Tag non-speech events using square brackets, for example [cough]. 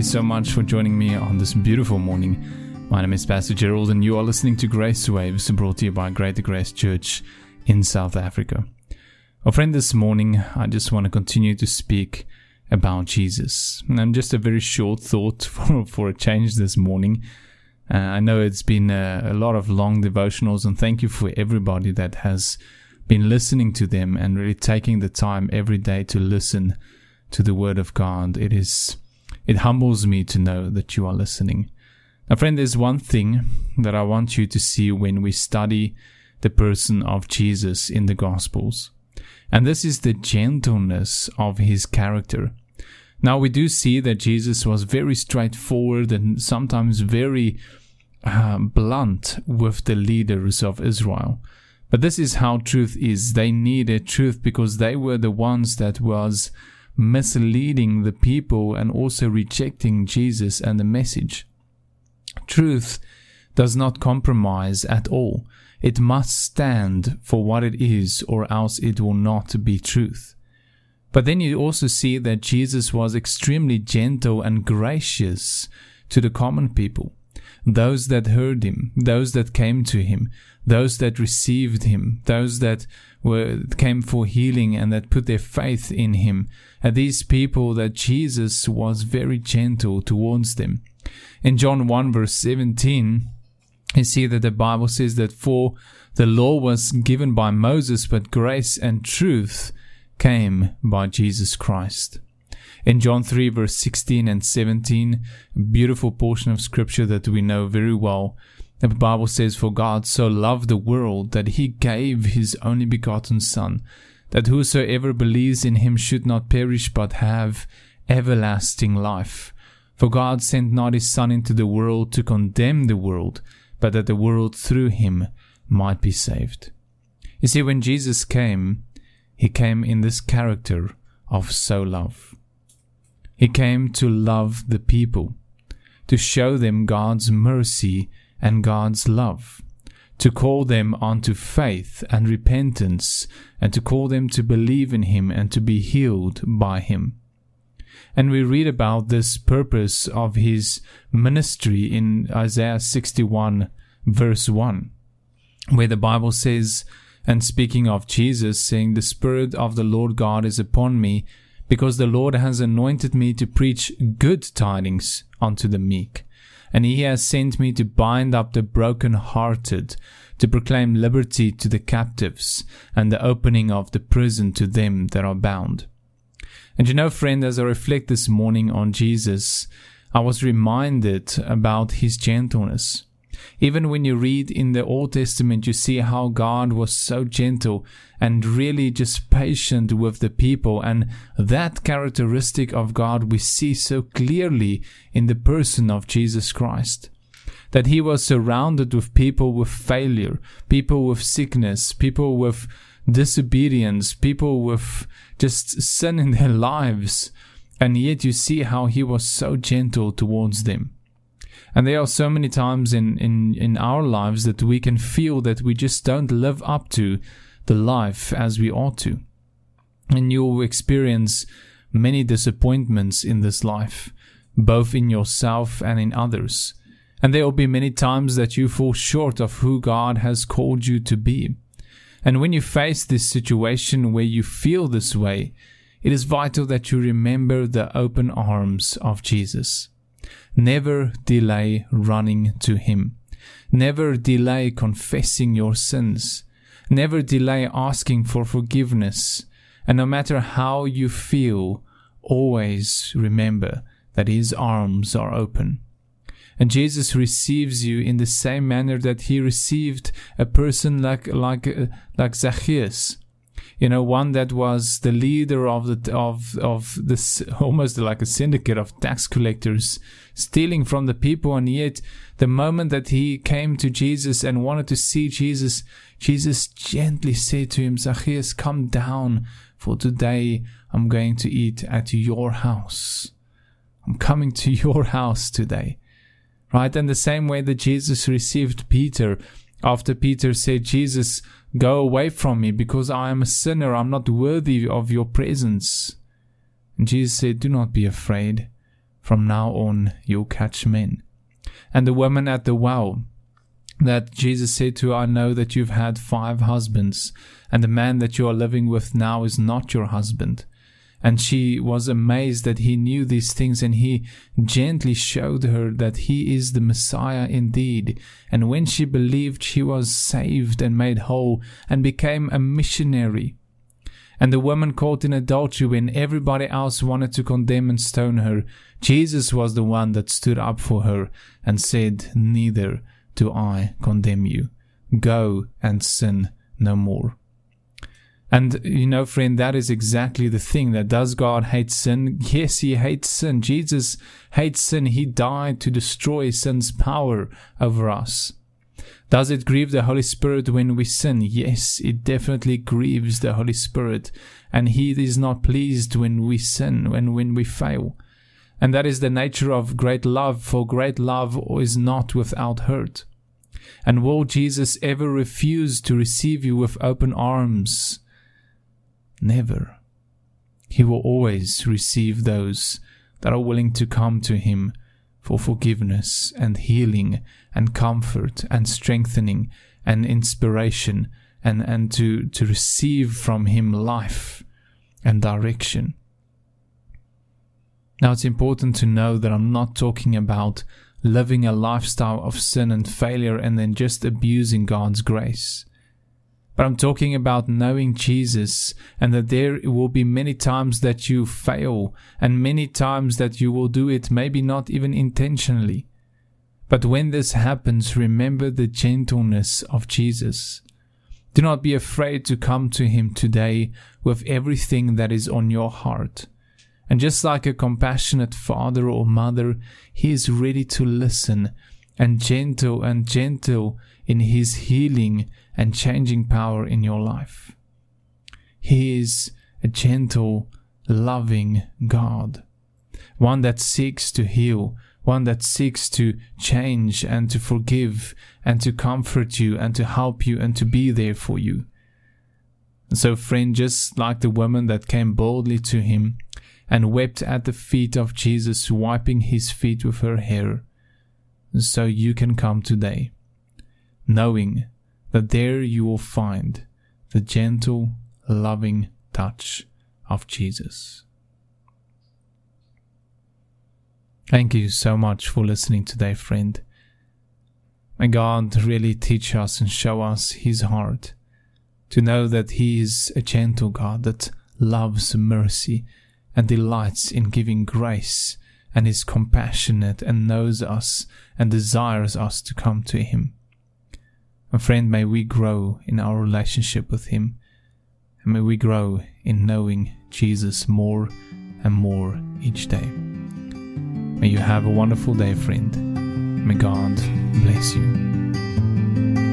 you so much for joining me on this beautiful morning. My name is Pastor Gerald, and you are listening to Grace Waves brought to you by Greater Grace Church in South Africa. Well, friend, this morning I just want to continue to speak about Jesus. And just a very short thought [laughs] for, for a change this morning. Uh, I know it's been a, a lot of long devotionals, and thank you for everybody that has been listening to them and really taking the time every day to listen to the Word of God. It is, it humbles me to know that you are listening. Now, friend, there's one thing that I want you to see when we study the person of Jesus in the Gospels, and this is the gentleness of his character. Now, we do see that Jesus was very straightforward and sometimes very uh, blunt with the leaders of Israel. But this is how truth is. They needed truth because they were the ones that was misleading the people and also rejecting Jesus and the message. Truth does not compromise at all. It must stand for what it is or else it will not be truth. But then you also see that Jesus was extremely gentle and gracious to the common people those that heard him, those that came to him, those that received him, those that were came for healing and that put their faith in him, and these people that Jesus was very gentle towards them. In John 1 verse 17, you see that the Bible says that for the law was given by Moses, but grace and truth came by Jesus Christ. In John 3, verse 16 and 17, beautiful portion of scripture that we know very well. The Bible says, For God so loved the world that he gave his only begotten Son, that whosoever believes in him should not perish but have everlasting life. For God sent not his Son into the world to condemn the world, but that the world through him might be saved. You see, when Jesus came, he came in this character of so love. He came to love the people, to show them God's mercy and God's love, to call them unto faith and repentance, and to call them to believe in Him and to be healed by Him. And we read about this purpose of His ministry in Isaiah 61, verse 1, where the Bible says, and speaking of Jesus, saying, The Spirit of the Lord God is upon me because the Lord has anointed me to preach good tidings unto the meek. And he has sent me to bind up the broken-hearted, to proclaim liberty to the captives, and the opening of the prison to them that are bound. And you know, friend, as I reflect this morning on Jesus, I was reminded about his gentleness. Even when you read in the Old Testament, you see how God was so gentle and really just patient with the people. And that characteristic of God we see so clearly in the person of Jesus Christ. That he was surrounded with people with failure, people with sickness, people with disobedience, people with just sin in their [laughs] lives. And yet you see how he was so gentle towards them. And there are so many times in, in, in our lives that we can feel that we just don't live up to the life as we ought to. And you'll experience many disappointments in this life, both in yourself and in others. And there will be many times that you fall short of who God has called you to be. And when you face this situation where you feel this way, it is vital that you remember the open arms of Jesus. Never delay running to Him. Never delay confessing your sins. Never delay asking for forgiveness. And no matter how you feel, always remember that His arms are open. And Jesus receives you in the same manner that He received a person like, like, like Zacchaeus you know, one that was the leader of the of of this almost like a syndicate of tax collectors stealing from the people, and yet the moment that he came to Jesus and wanted to see Jesus, Jesus gently said to him, Zacchaeus, come down, for today I'm going to eat at your house. I'm coming to your [laughs] house today. Right? And the same way that Jesus received Peter after Peter said, Jesus, Go away from me, because I am a sinner. I'm not worthy of your presence. And Jesus said, Do not be afraid. From now on, you'll catch men. And the woman at the well, that Jesus said to her, I know that you've had five husbands, and the man that you are living with now is not your husband. And she was amazed that he knew these things, and he gently showed her that he is the Messiah indeed. And when she believed, she was saved and made whole, and became a missionary. And the woman caught in adultery when everybody else wanted to condemn and stone her, Jesus was the one that stood up for her and said, Neither do I condemn you. Go and sin no more. And you know, friend, that is exactly the thing that does God hate sin? Yes, he hates sin. Jesus hates sin. He died to destroy sin's power over us. Does it grieve the Holy Spirit when we sin? Yes, it definitely grieves the Holy Spirit. And He is not pleased when we sin, when, when we fail. And that is the nature of great love, for great love is not without hurt. And will Jesus ever refuse to receive you with open arms? Never. He will always receive those that are willing to come to Him for forgiveness and healing and comfort and strengthening and inspiration and, and to, to receive from Him life and direction. Now, it's important to know that I'm not talking about living a lifestyle of sin and failure and then just abusing God's grace. But I'm talking about knowing Jesus and that there will be many times that you fail and many times that you will do it, maybe not even intentionally. But when this happens, remember the gentleness of Jesus. Do not be afraid to come to Him today with everything that is on your heart. And just like a compassionate father or mother, He is ready to listen and gentle and gentle in His healing and changing power in your life. He is a gentle, loving God, one that seeks to heal, one that seeks to change and to forgive and to comfort you and to help you and to be there for you. And so, friend, just like the woman that came boldly to him and wept at the feet of Jesus, wiping his feet with her hair, so you can come today, knowing that there you will find the gentle, loving touch of Jesus. Thank you so much for listening today, friend. May God really teach us and show us His heart to know that He is a gentle God that loves mercy and delights in giving grace and is compassionate and knows us and desires us to come to Him. My friend, may we grow in our relationship with Him, and may we grow in knowing Jesus more and more each day. May you have a wonderful day, friend. May God bless you.